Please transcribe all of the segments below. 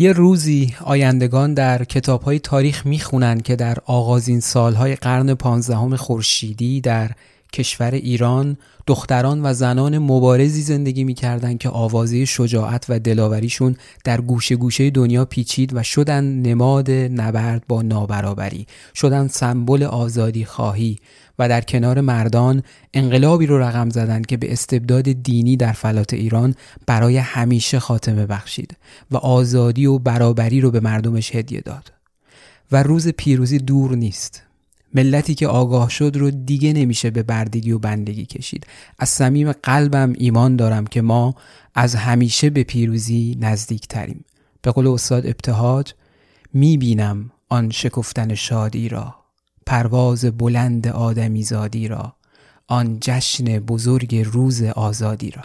یه روزی آیندگان در کتابهای تاریخ می‌خونن که در آغازین سالهای قرن پانزدهم خورشیدی در کشور ایران دختران و زنان مبارزی زندگی می‌کردند که آوازه شجاعت و دلاوریشون در گوشه گوشه دنیا پیچید و شدن نماد نبرد با نابرابری شدن سمبل آزادی خواهی و در کنار مردان انقلابی رو رقم زدند که به استبداد دینی در فلات ایران برای همیشه خاتمه بخشید و آزادی و برابری رو به مردمش هدیه داد. و روز پیروزی دور نیست. ملتی که آگاه شد رو دیگه نمیشه به بردگی و بندگی کشید. از صمیم قلبم ایمان دارم که ما از همیشه به پیروزی نزدیک تریم به قول استاد ابتهاج می‌بینم آن شکفتن شادی را پرواز بلند آدمی زادی را آن جشن بزرگ روز آزادی را.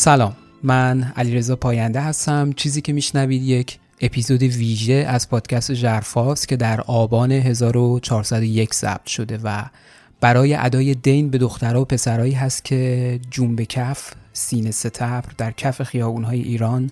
سلام. من علیرضا پاینده هستم. چیزی که میشنوید یک اپیزود ویژه از پادکست جرفاست که در آبان 1401 ضبط شده و برای ادای دین به دخترها و پسرهایی هست که جون به کف سینه ستبر در کف خیابونهای ایران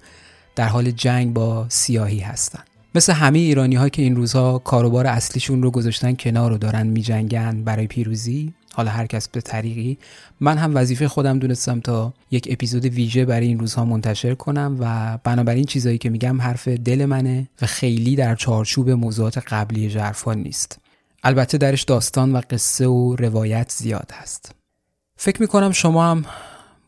در حال جنگ با سیاهی هستند مثل همه ایرانی که این روزها کاروبار اصلیشون رو گذاشتن کنار رو دارن میجنگن برای پیروزی حالا هر کس به طریقی. من هم وظیفه خودم دونستم تا یک اپیزود ویژه برای این روزها منتشر کنم و بنابراین چیزایی که میگم حرف دل منه و خیلی در چارچوب موضوعات قبلی جرفان نیست. البته درش داستان و قصه و روایت زیاد هست. فکر می‌کنم شما هم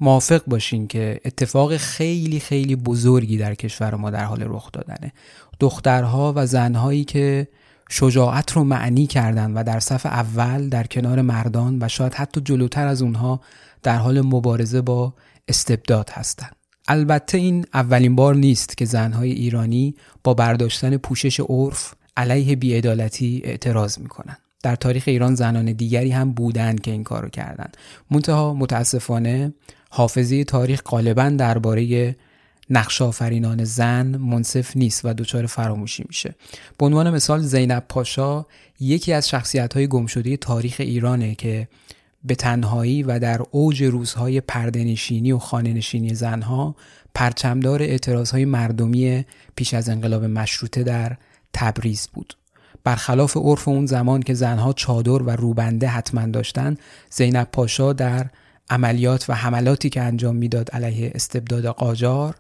موافق باشین که اتفاق خیلی خیلی بزرگی در کشور ما در حال رخ دادنه. دخترها و زنهایی که شجاعت رو معنی کردن و در صف اول در کنار مردان و شاید حتی جلوتر از اونها در حال مبارزه با استبداد هستند. البته این اولین بار نیست که زنهای ایرانی با برداشتن پوشش عرف علیه بیعدالتی اعتراض می‌کنن. در تاریخ ایران زنان دیگری هم بودند که این کارو کردند. منتها متاسفانه حافظه تاریخ غالبا درباره نقش آفرینان زن منصف نیست و دچار فراموشی میشه. به عنوان مثال زینب پاشا یکی از شخصیت های گمشده تاریخ ایرانه که به تنهایی و در اوج روزهای پردنشینی و خانهنشینی زنها پرچمدار اعتراض های مردمی پیش از انقلاب مشروطه در تبریز بود. برخلاف عرف اون زمان که زنها چادر و روبنده حتما داشتن زینب پاشا در عملیات و حملاتی که انجام می‌داد علیه استبداد قاجار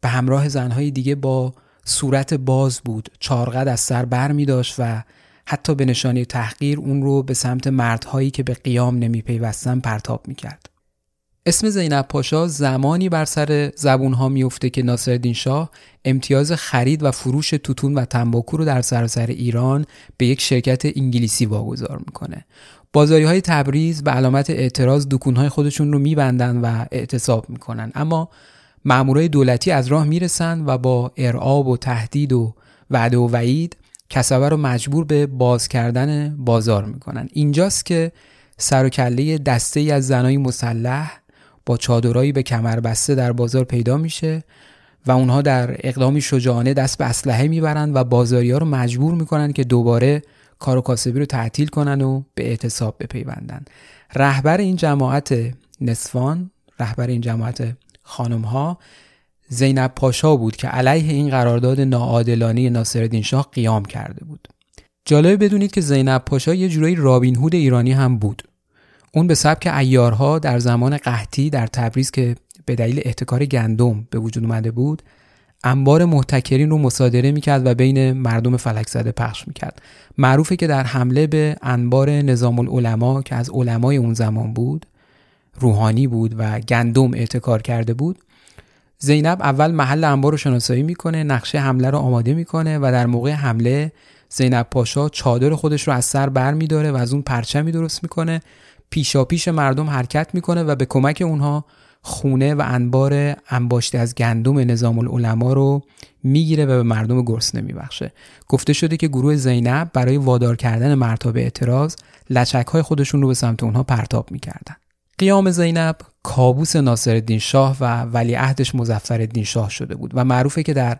به همراه زنهای دیگه با صورت باز بود چارقد از سر بر می داشت و حتی به نشانه تحقیر اون رو به سمت مردهایی که به قیام نمی پیوستن پرتاب می کرد. اسم زینب پاشا زمانی بر سر زبون ها میفته که ناصرالدین شاه امتیاز خرید و فروش توتون و تنباکو رو در سراسر ایران به یک شرکت انگلیسی واگذار می‌کنه. بازاری های تبریز به علامت اعتراض دکون های خودشون رو میبندن و اعتصاب می‌کنن اما مامورای دولتی از راه می‌رسن و با ارعاب و تهدید و وعده و وعید کسبه رو مجبور به باز کردن بازار می‌کنن اینجاست که سر و کله دسته ای از زنای مسلح با چادرایی به کمر بسته در بازار پیدا میشه و اونها در اقدامی شجاعانه دست به اسلحه می‌برند و بازاری ها رو مجبور می‌کنن که دوباره کار و کاسبی رو تعطیل کنن و به اعتصاب بپیوندن رهبر این جماعت نصفان رهبر این جماعت خانم ها زینب پاشا بود که علیه این قرارداد ناعادلانه ناصرالدین شاه قیام کرده بود. جالب بدونید که زینب پاشا یه جورایی رابین هود ایرانی هم بود. اون به سبک ایارها در زمان قحطی در تبریز که به دلیل احتکار گندم به وجود اومده بود انبار محتکرین رو مصادره می‌کرد و بین مردم فلک زده پخش می‌کرد. معروفه که در حمله به انبار نظام العلماء که از علمای اون زمان بود روحانی بود و گندم اعتکار کرده بود زینب اول محل انبار رو شناسایی می‌کنه نقشه حمله رو آماده می‌کنه و در موقع حمله زینب پاشا چادر خودش رو از سر بر میداره و از اون پرچمی درست می‌کنه. پیشا پیش مردم حرکت می‌کنه و به کمک اونها خونه و انبار انباشته از گندم نظام العلماء رو می‌گیره و به مردم گرسنه میبخشه. گفته شده که گروه زینب برای وادار کردن مردها به اعتراض لچک های خودشون رو به سمت اونها پرتاب می‌کردن. قیام زینب. کابوس ناصرالدین شاه و ولیعهدش مظفرالدین شاه شده بود و معروفه که در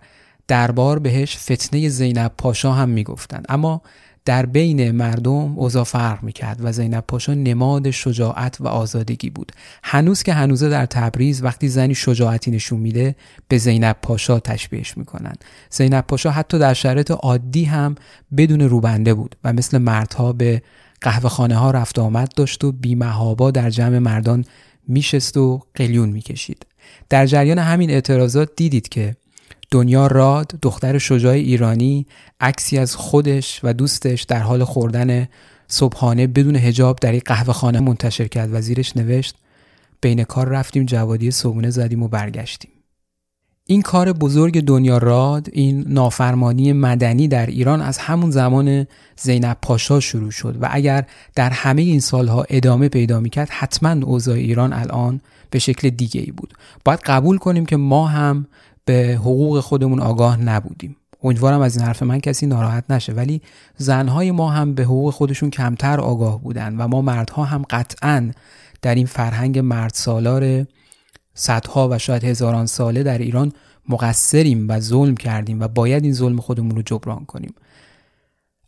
دربار بهش فتنه زینب پاشا هم می‌گفتند. اما در بین مردم اوضاع فرق می‌کرد و زینب پاشا نماد شجاعت و آزادگی بود. هنوز که هنوزه در تبریز وقتی زنی شجاعتی نشون میده به زینب پاشا تشبیهش می‌کنن زینب پاشا حتی در شرایط عادی هم بدون روبنده بود و مثل مردها به قهوه خانه ها رفت آمد داشت و بیمهابا در جمع مردان میشست و قلیون می‌کشید. در جریان همین اعتراضات دیدید که دنیا راد دختر شجاع ایرانی عکسی از خودش و دوستش در حال خوردن صبحانه بدون هجاب در یک قهوه خانه منتشر کرد و زیرش نوشت بین کار رفتیم جوادی صبحونه زدیم و برگشتیم. این کار بزرگ دنیا راد این نافرمانی مدنی در ایران از همون زمان زینب پاشا شروع شد و اگر در همه این سالها ادامه پیدا می‌کرد حتما اوضاع ایران الان به شکل دیگه ای بود. باید قبول کنیم که ما هم به حقوق خودمون آگاه نبودیم. امیدوارم از این حرف من کسی ناراحت نشه ولی زنهای ما هم به حقوق خودشون کمتر آگاه بودن و ما مردها هم قطعا در این فرهنگ مرد سالار صدها و شاید هزاران ساله در ایران مقصریم و ظلم کردیم و باید این ظلم خودمون رو جبران کنیم.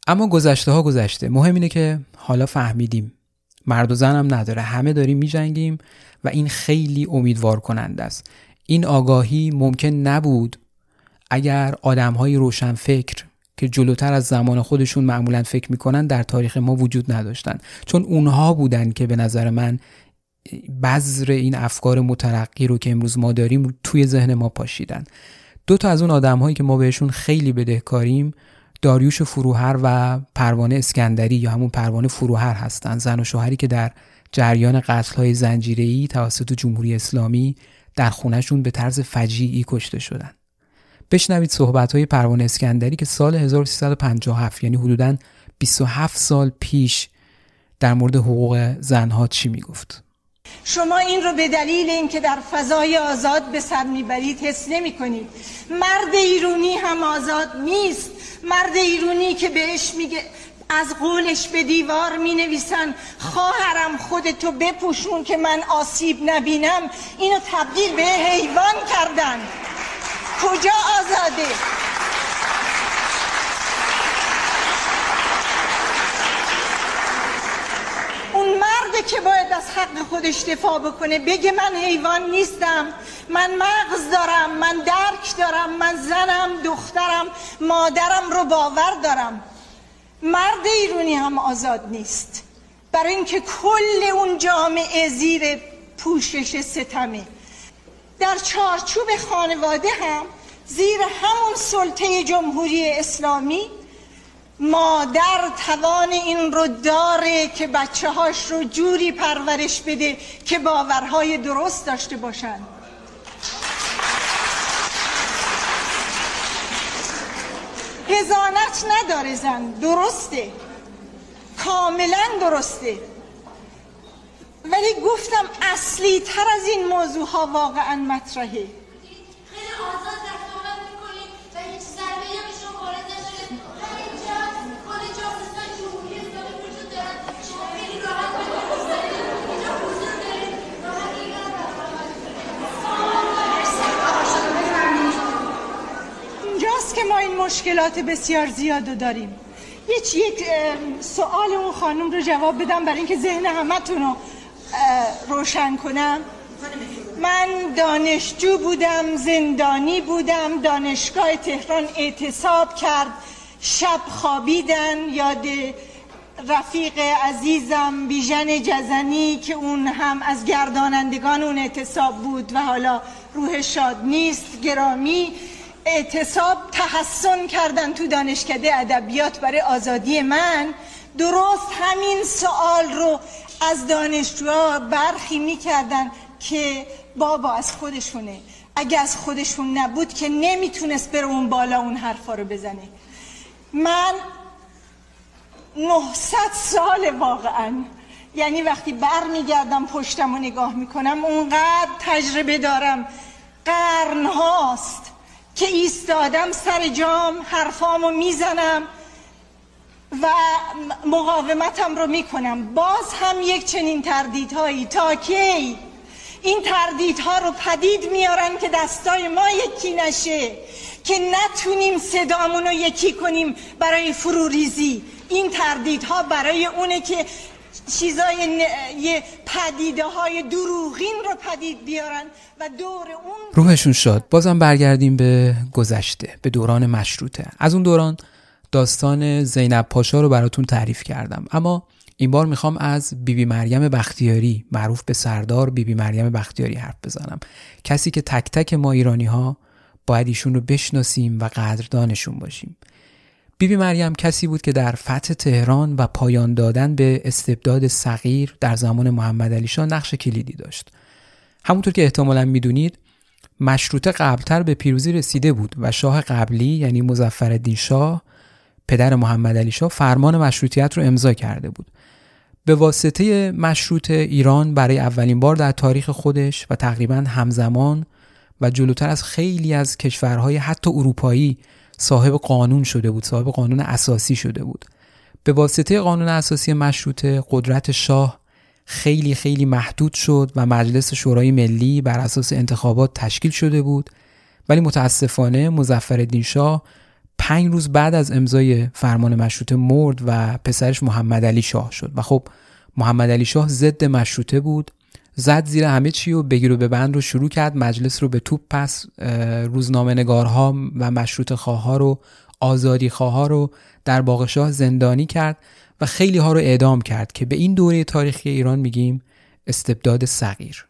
اما گذشته ها گذشته. مهم اینه که حالا فهمیدیم. مرد و زن هم نداره. همه داریم میجنگیم و این خیلی امیدوار کننده است. این آگاهی ممکن نبود اگر آدم های روشن فکر که جلوتر از زمان خودشون معمولا فکر می‌کنن در تاریخ ما وجود نداشتن. چون اونها بودن که به نظر من بذر این افکار مترقی رو که امروز ما داریم توی ذهن ما پاشیدن. دو تا از اون آدم هایی که ما بهشون خیلی بدهکاریم داریوش فروهر و پروانه اسکندری یا همون پروانه فروهر هستن. زن و شوهری که در جریان قتل های زنجیری توسط جمهوری اسلامی در خونهشون به طرز فجیعی کشته شدن. بشنوید صحبت های پروانه اسکندری که سال 1357 یعنی حدوداً 27 سال پیش در مورد حقوق زنها چی می‌گفت. شما این رو به دلیل اینکه در فضای آزاد به سر می‌برید حس نمی کنید مرد ایرونی هم آزاد نیست. مرد ایرونی که بهش میگه از قولش به دیوار می نویسن خواهرم خودتو بپوشون که من آسیب نبینم. اینو تبدیل به حیوان کردن. کجا آزاده؟ اون مرد که باید از حق خودش دفاع بکنه. بگه من حیوان نیستم. من مغز دارم. من درک دارم. من زنم دخترم مادرم رو باور دارم. مرد ایرونی هم آزاد نیست. برای اینکه کل اون جامعه زیر پوشش ستمه. در چارچوب خانواده هم زیر همون سلطه جمهوری اسلامی مادر توان این رو داره که بچه هاش رو جوری پرورش بده که باورهای درست داشته باشند هزانت نداره زن درسته. کاملا درسته. ولی گفتم اصلی تر از این موضوع ها واقعا مطرحه که ما این مشکلات بسیار زیاد رو داریم. یک یک سوال اون خانم رو جواب بدم برای اینکه ذهن همتون رو روشن کنم. من دانشجو بودم زندانی بودم دانشگاه تهران اعتصاب کرد. شب خوابیدن یاد رفیق عزیزم بیژن جزنی که اون هم از گردانندگان اون اعتصاب بود و حالا روح شاد نیست گرامی. اعتصاب تحسن کردن تو دانشکده ادبیات برای آزادی من. درست همین سوال رو از دانشجوها برخی می‌کردن که بابا از خودشونه. اگه از خودشون نبود که نمی‌تونست بره اون بالا اون حرفا رو بزنه. من 900 سال واقعا یعنی وقتی بر میگردم پشتم و نگاه می‌کنم اونقدر تجربه دارم. قرن هاست که ایستادم سر جام حرفامو می‌زنم و مقاومتم رو می‌کنم. باز هم یک چنین تردیدهایی تا کی این تردیدها رو پدید میارن که دستای ما یکی نشه که نتونیم صدامون رو یکی کنیم برای فروریزی. این تردیدها برای اونه که چیزای ن... پدیده های دروغین رو پدید بیارن و دور اون روحشون شاد. بازم برگردیم به گذشته به دوران مشروطه. از اون دوران داستان زینب پاشا رو براتون تعریف کردم. اما این بار می‌خوام از بیبی بی مریم بختیاری معروف به سردار بیبی بی مریم بختیاری حرف بزنم. کسی که تک تک ما ایرانی ها باید ایشون رو بشناسیم و قدردانشون باشیم. بیبی بی مریم کسی بود که در فتح تهران و پایان دادن به استبداد صغیر در زمان محمد علی شاه نقش کلیدی داشت. همونطور که احتمالا می‌دونید مشروطه قبلتر به پیروزی رسیده بود و شاه قبلی یعنی مزفر شاه پدر محمد علی شاه فرمان مشروطیت رو امضا کرده بود. به واسطه مشروط ایران برای اولین بار در تاریخ خودش و تقریبا همزمان و جلوتر از خیلی از کشورهای حتی اروپایی صاحب قانون شده بود صاحب قانون اساسی شده بود. به واسطه قانون اساسی مشروطه قدرت شاه خیلی خیلی محدود شد و مجلس شورای ملی بر اساس انتخابات تشکیل شده بود. ولی متاسفانه مظفرالدین شاه پنج روز بعد از امضای فرمان مشروطه مرد و پسرش محمد علی شاه شد. و خب محمد علی شاه ضد مشروطه بود زد زیر همه چی و بگیر و ببند رو شروع کرد. مجلس رو به توپ پس روزنامه نگارها و مشروط خواه رو آزادی خواه رو در باغشاه زندانی کرد و خیلی ها رو اعدام کرد که به این دوره تاریخی ایران میگیم استبداد صغیر.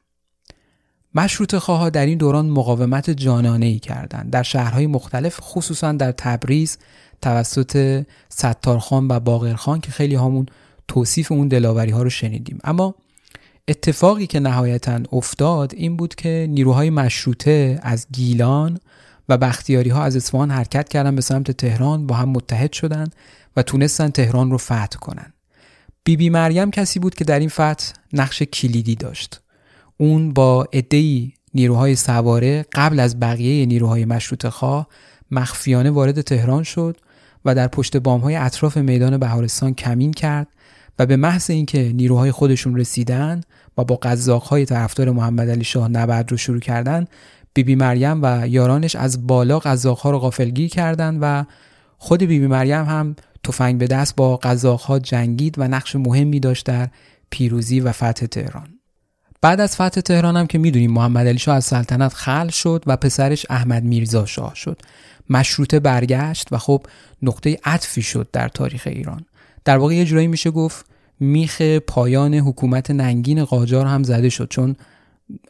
مشروط خواه در این دوران مقاومت جانانه ای کردند. در شهرهای مختلف خصوصا در تبریز توسط ستارخان و باقرخان که خیلی همون توصیف اون دلاوری ها رو شنیدیم. اما اتفاقی که نهایتا افتاد این بود که نیروهای مشروطه از گیلان و بختیاری ها از اصفهان حرکت کردن به سمت تهران با هم متحد شدند و تونستن تهران رو فتح کنن. بیبی بی مریم کسی بود که در این فتح نقش کلیدی داشت. اون با عدهای نیروهای سواره قبل از بقیه نیروهای مشروط خواه مخفیانه وارد تهران شد و در پشت بامهای اطراف میدان بهارستان کمین کرد و به محض اینکه نیروهای خودشون رسیدن و با قزاقهای طرفدار محمد علی شاه نبرد رو شروع کردن بیبی بی مریم و یارانش از بالا قزاقها رو غافلگیر کردند و خود بیبی بی مریم هم تفنگ به دست با قزاقها جنگید و نقش مهمی داشت در پیروزی و فتح تهران. بعد از فتح تهران هم که می‌دونیم محمد علی شاه از سلطنت خل شد و پسرش احمد میرزا شاه شد. مشروطه برگشت و خب نقطه عطفی شد در تاریخ ایران. در واقع یه جورایی میشه گفت میخ پایان حکومت ننگین قاجار هم زده شد چون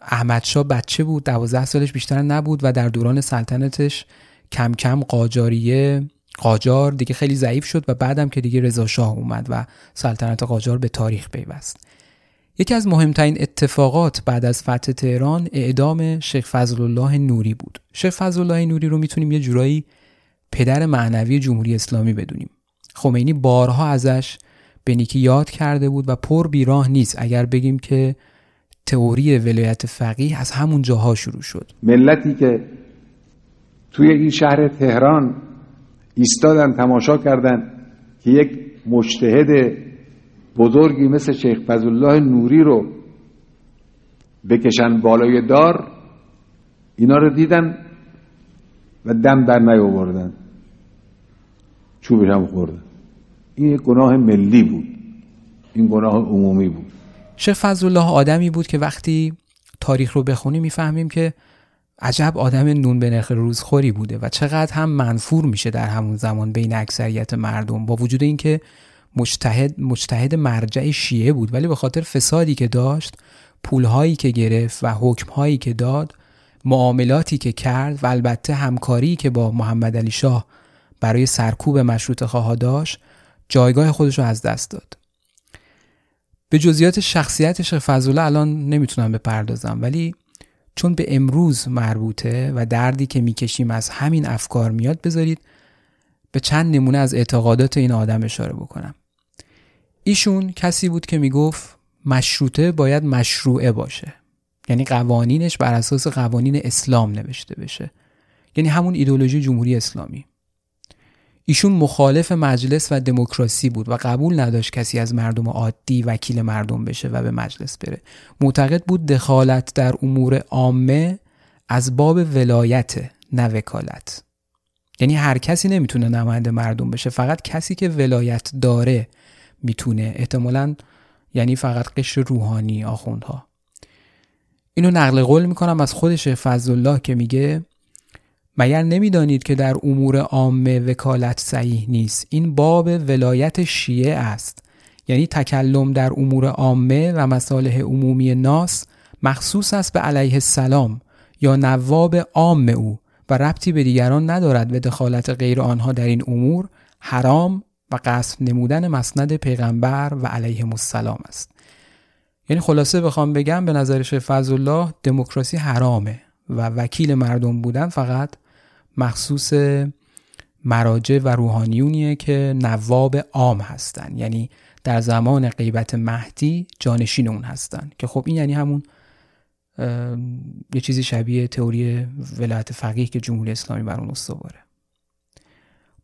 احمد شاه بچه بود دوازده سالش بیشتر نبود و در دوران سلطنتش کم کم قاجاریه قاجار دیگه خیلی ضعیف شد و بعدم که دیگه رضا شاه اومد و سلطنت قاجار به تاریخ پیوست. یکی از مهمترین اتفاقات بعد از فتح تهران اعدام شیخ فضل الله نوری بود. شیخ فضل الله نوری رو می‌تونیم یه جورایی پدر معنوی جمهوری اسلامی بدونیم. خمینی بارها ازش به نیکی یاد کرده بود و پر بیراه نیست. اگر بگیم که تئوری ولایت فقیه از همون جاها شروع شد. ملتی که توی این شهر تهران ایستادن تماشا کردن که یک مجتهد بزرگی مثل شیخ فضلالله نوری رو بکشن بالای دار اینا رو دیدن و دم در نیاوردن. چوبش هم خوردن این گناه ملی بود. این گناه عمومی بود. شیخ فضلالله آدمی بود که وقتی تاریخ رو بخونیم می‌فهمیم که عجب آدم نون به نرخ روزخوری بوده و چقدر هم منفور میشه در همون زمان بین اکثریت مردم با وجود اینکه مجتهد مجتهد مرجع شیعه بود ولی به خاطر فسادی که داشت پولهایی که گرفت و حکمهایی که داد معاملاتی که کرد و البته همکاری که با محمد علی شاه برای سرکوب مشروط خواه داشت جایگاه خودش رو از دست داد. به جزئیات شخصیت شیخ فضوله الان نمی‌تونم بپردازم ولی چون به امروز مربوطه و دردی که می‌کشیم از همین افکار میاد بذارید به چند نمونه از اعتقادات این آدم اشاره بکنم. ایشون کسی بود که می‌گفت مشروطه باید مشروعه باشه. یعنی قوانینش بر اساس قوانین اسلام نوشته بشه. یعنی همون ایدولوژی جمهوری اسلامی. ایشون مخالف مجلس و دموکراسی بود و قبول نداشت کسی از مردم عادی وکیل مردم بشه و به مجلس بره. معتقد بود دخالت در امور عامه از باب ولایت نه وکالت. یعنی هر کسی نمی‌تونه نماینده مردم بشه فقط کسی که ولایت داره می‌تونه. احتمالا یعنی فقط قشر روحانی آخوندها. اینو نقل قول می‌کنم از خودش فضل الله که میگه مگر نمی‌دانید که در امور عامه وکالت صحیح نیست؟ این باب ولایت شیعه است. یعنی تکلم در امور عامه و مصالح عمومی ناس مخصوص است به علیه السلام یا نواب عام او و ربطی به دیگران ندارد به دخالت غیر آنها در این امور حرام و قصد نمودن مسند پیغمبر و علیه السلام است. یعنی خلاصه بخوام بگم به نظر شیخ فضل الله دموکراسی حرامه و وکیل مردم بودن فقط مخصوص مراجع و روحانیونیه که نواب عام هستن. یعنی در زمان غیبت مهدی جانشین اون هستن. که خب این یعنی همون یه چیزی شبیه تئوری ولایت فقیه که جمهوری اسلامی بر اون استواره.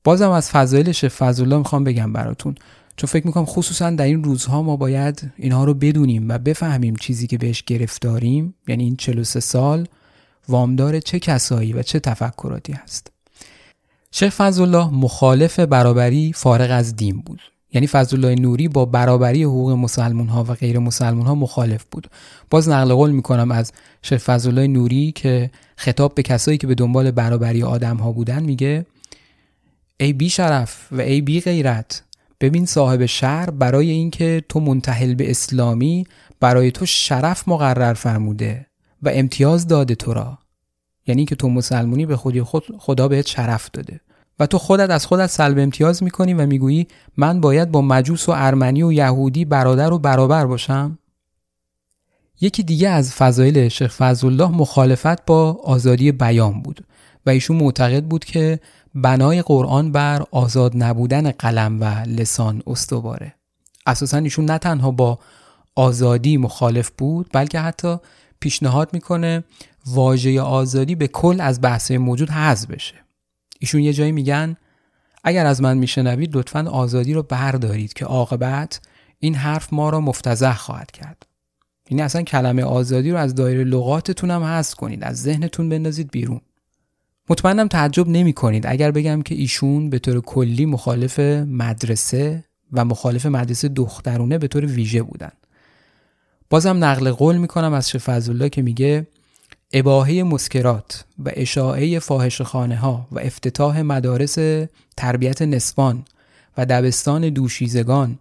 بازم از فضایلش فضل الله می‌خوام بگم براتون. چون فکر می‌کنم خصوصا در این روزها ما باید اینها رو بدونیم و بفهمیم چیزی که بهش گرفتاریم. یعنی این 43 سال وامدار چه کسایی و چه تفکراتی هست. شیخ فضل الله مخالف برابری فارغ از دین بود. یعنی فضل الله نوری با برابری حقوق مسلمان ها و غیر مسلمان ها مخالف بود. باز نقل قول می‌کنم از شیخ فضل الله نوری که خطاب به کسایی که به دنبال برابری آدم ها بودن میگه ای بی شرف و ای بی غیرت ببین صاحب شهر برای اینکه تو منتحل به اسلامی برای تو شرف مقرر فرموده و امتیاز داده تو را. یعنی که تو مسلمونی به خودی خود خدا بهت شرف داده. و تو خودت از خودت سلب امتیاز می‌کنی و می‌گویی من باید با مجوس و ارمنی و یهودی برادر و برابر باشم. یکی دیگه از فضایل شیخ فضلالله مخالفت با آزادی بیان بود و ایشون معتقد بود که بنای قرآن بر آزاد نبودن قلم و لسان استواره. اساسا ایشون نه تنها با آزادی مخالف بود بلکه حتی پیشنهاد می‌کنه واژه آزادی به کل از بحث موجود حذف بشه. ایشون یه جایی میگن اگر از من میشنوید لطفا آزادی رو بردارید که عاقبت این حرف ما را مفتزه خواهد کرد. یعنی اصلا کلمه آزادی رو از دایره لغاتتون هم حذف کنید از ذهنتون بندازید بیرون. مطمئنم تعجب نمی کنید اگر بگم که ایشون به طور کلی مخالف مدرسه و مخالف مدرسه دخترونه به طور ویژه بودن. بازم نقل قول می‌کنم از شیخ الله که میگه اباهه مسکرات و اشاعه فاحش خانه ها و افتتاح مدارس تربیت نسوان و دبستان دوشیزگان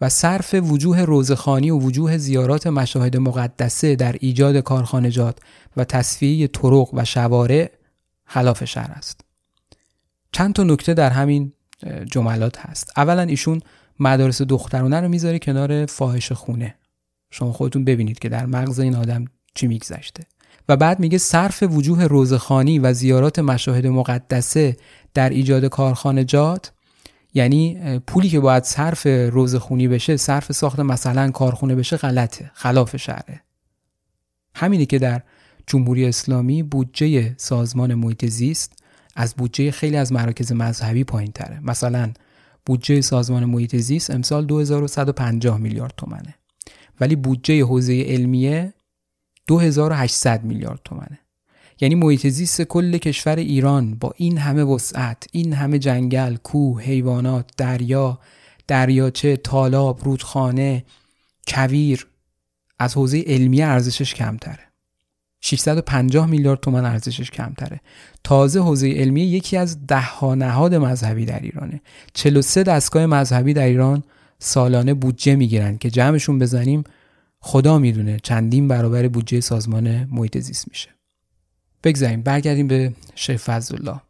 و صرف وجوه روزخانی و وجوه زیارات مشاهد مقدسه در ایجاد کارخانجات و تصفیه طرق و شوارع خلاف شهر است. چند تا نکته در همین جملات هست. اولا ایشون مدارس دخترانه رو می‌ذاره کنار فاحش خونه. شما خودتون ببینید که در مغز این آدم چی میگذشته. و بعد میگه صرف وجوه روزخانی و زیارات مشاهد مقدسه در ایجاد کارخانجات یعنی پولی که باید صرف روزخونی بشه صرف ساخت مثلا کارخونه بشه غلطه خلاف شهره همینی که در جمهوری اسلامی بودجه سازمان محیط زیست از بودجه خیلی از مراکز مذهبی پایین تره مثلا بودجه سازمان محیط زیست امسال 2150 میلیارد تومنه. ولی بودجه حوزه علمیه 2800 میلیارد تومنه. یعنی محیط زیست کل کشور ایران با این همه وسعت این همه جنگل کوه حیوانات دریا دریاچه تالاب رودخانه کویر از حوزه علمیه ارزشش کمتره. 650 میلیارد تومن ارزشش کمتره. تازه حوزه علمیه یکی از ده ها نهاد مذهبی در ایرانه. 43 دستگاه مذهبی در ایران سالانه بودجه می‌گیرن که جمعشون بزنیم خدا می‌دونه چندین برابر بودجه سازمان محیط زیست میشه. بگذاریم برگردیم به شیخ فضلالله.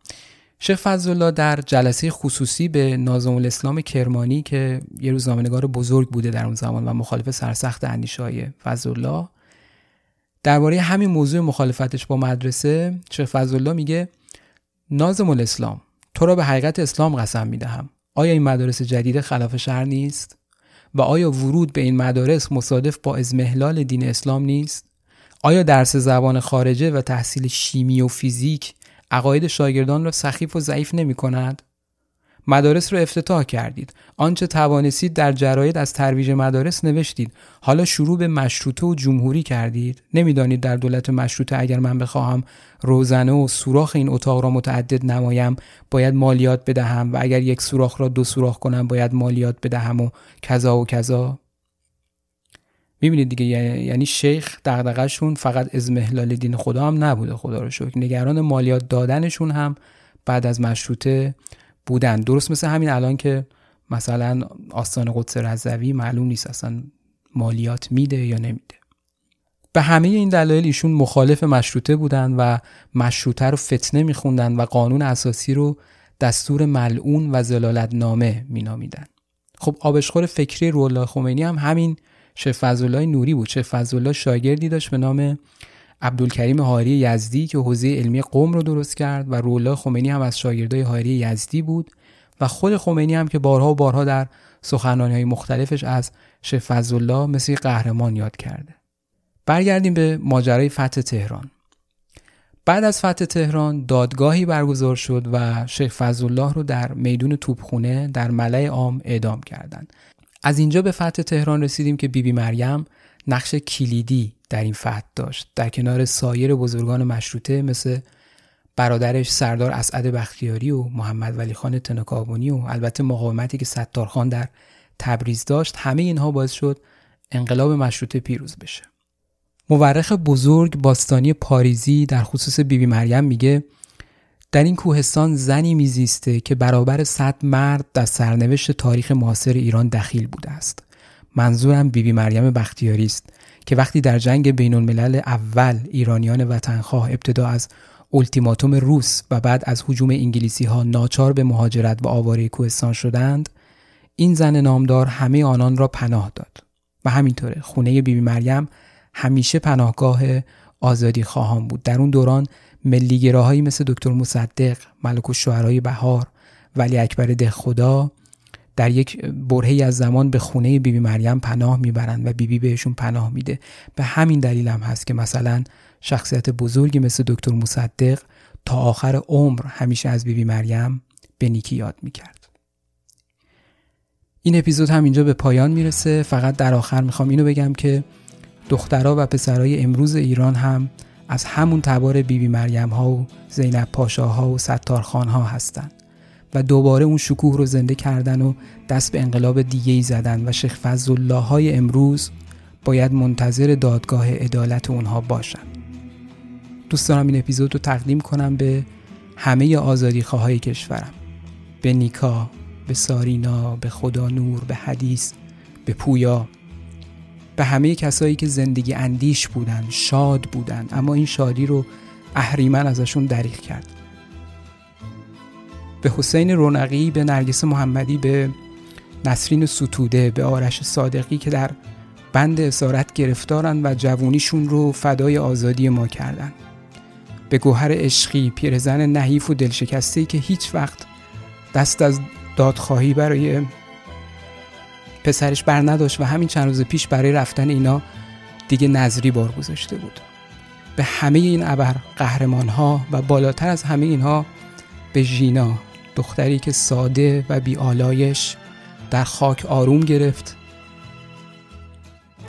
شیخ فضلالله در جلسه خصوصی به نازم الاسلام کرمانی که یه روزنامه‌نگار بزرگ بوده در اون زمان و مخالف سرسخت اندیشه های فضلالله درباره همین موضوع مخالفتش با مدرسه شیخ فضلالله میگه نازم الاسلام تو را به حقیقت اسلام قسم می‌دهم. آیا این مدارس جدید خلاف شهر نیست و آیا ورود به این مدارس مصادف با ازمهلال دین اسلام نیست؟ آیا درس زبان خارجه و تحصیل شیمی و فیزیک عقاید شاگردان را سخیف و ضعیف نمی کند؟ مدارس را افتتاح کردید. آنچه توانستید در جراید از ترویج مدارس نوشتید. حالا شروع به مشروطه و جمهوری کردید. نمی‌دانید در دولت مشروطه اگر من بخواهم روزنه و سوراخ این اتاق را متعدد نمایم باید مالیات بدهم و اگر یک سوراخ را دو سوراخ کنم باید مالیات بدهم و کذا و کذا. می‌بینید دیگه یعنی شیخ دغدغه‌شون فقط ازمهلال دین خدا هم نبوده خدا رو شکر. نگران مالیات دادنشون هم بعد از مشروطه بودن. درست مثل همین الان که مثلا آستان قدس رضوی معلوم نیست اصلا مالیات میده یا نمیده. به همه این دلایل ایشون مخالف مشروطه بودن و مشروطه رو فتنه میخوندن و قانون اساسی رو دستور ملعون و زلالت نامه مینامیدن. خب آبشخور فکری رولا خمینی هم همین شیخ نوری بود. شیخ شاگردی داشت به نام عبدالکریم هاری یزدی که حوزه علمی قوم رو درست کرد و رولا خمینی هم از شاگردای هاری یزدی بود و خود خمینی هم که بارها و بارها در سخنرانی های مختلفش از شیخ فضلالله مثل قهرمان یاد کرده. برگردیم به ماجرای فتح تهران. بعد از فتح تهران دادگاهی برگزار شد و شیخ فضلالله رو در میدون توپخونه در ملع عام اعدام کردند. از اینجا به فتح تهران رسیدیم که بیبی بی مریم نقش کلیدی در این فتح داشت. در کنار سایر بزرگان مشروطه مثل برادرش سردار اسعد بختیاری و محمد ولی خان تنکابونی و البته مقاومتی که ستارخان در تبریز داشت همه اینها باعث شد انقلاب مشروطه پیروز بشه. مورخ بزرگ باستانی پاریزی در خصوص بیبی بی مریم میگه در این کوهستان زنی میزیسته که برابر صد مرد در سرنوشت تاریخ معاصر ایران دخیل بوده است. منظورم بیبی بی مریم بختیاری است که وقتی در جنگ بین الملل اول ایرانیان وطنخواه ابتدا از التیماتوم روس و بعد از حجوم انگلیسی ها ناچار به مهاجرت و آواره کوهستان شدند این زن نامدار همه آنان را پناه داد و همینطوره خونه بیبی بی مریم همیشه پناهگاه آزادی خواهان بود. در اون دوران ملیگراهایی مثل دکتر مصدق ملک و بهار ولی اکبر ده خدا در یک برهی از زمان به خونه بیبی بی مریم پناه می‌برند و بیبی بی بهشون پناه میده. به همین دلیل هم هست که مثلا شخصیت بزرگی مثل دکتر مصدق تا آخر عمر همیشه از بیبی بی مریم به نیکی یاد می‌کرد. این اپیزود هم اینجا به پایان می‌رسه. فقط در آخر می‌خوام اینو بگم که دخترها و پسرای امروز ایران هم از همون تبار بیبی بی مریم ها و زینب پاشاها و ستارخان ها هستند و دوباره اون شکوه رو زنده کردن و دست به انقلاب دیگه ای زدن و شیخ فضلالله های امروز باید منتظر دادگاه عدالت اونها باشن. دوست دارم این اپیزود رو تقدیم کنم به همه آزادی خواهای کشورم. به نیکا به سارینا به خدا نور به حدیث به پویا به همه کسایی که زندگی اندیش بودن شاد بودن اما این شادی رو اهریمن ازشون دریغ کرد. به حسین رونقی به نرگس محمدی به نسرین ستوده به آرش صادقی که در بند اسارت گرفتارن و جوونیشون رو فدای آزادی ما کردن. به گوهر عشقی پیرزن نحیف و دلشکسته که هیچ وقت دست از دادخواهی برای پسرش بر نداشت و همین چند روز پیش برای رفتن اینا دیگه نظری بار گذاشته بود. به همه این ابر قهرمان ها و بالاتر از همه اینها به ژینا دختری که ساده و بیالایش در خاک آروم گرفت.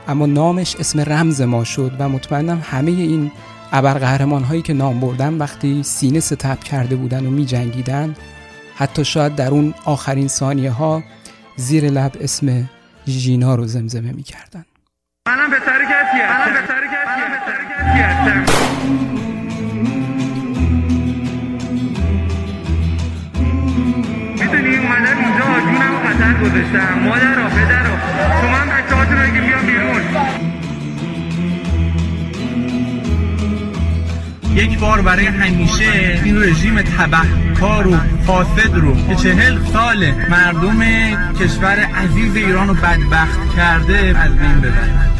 اما نامش اسم رمز ما شد و مطمئنم همه این ابرقهرمان هایی که نام بردن وقتی سینه ستب کرده بودن و می جنگیدن حتی شاید در اون آخرین ثانیه ها زیر لب اسم ژینا رو زمزمه می کردن منم به خطر گذاشتم. مادر را پدر را. شما هم بچه هاتون رو بیان بیرون. یک بار برای همیشه این رژیم تبهکار و فاسد رو که چهل سال مردم کشور عزیز ایران رو بدبخت کرده از بین ببرد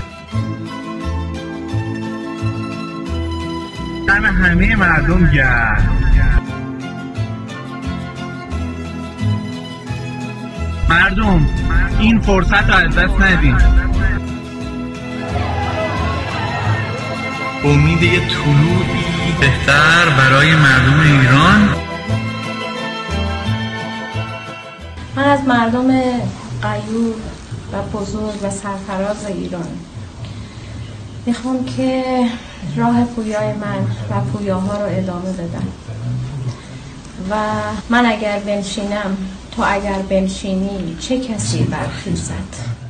همه مردم گرد مردم این فرصت رو از دست ندید امید یه طلوعی بهتر برای مردم ایران؟ من از مردم قیور و بزرگ و سرفراز ایران می‌خوام که راه پویای من و پویاها رو ادامه بدم. و من اگر بنشینم تو اگر بنشینی چه کسی برخیزد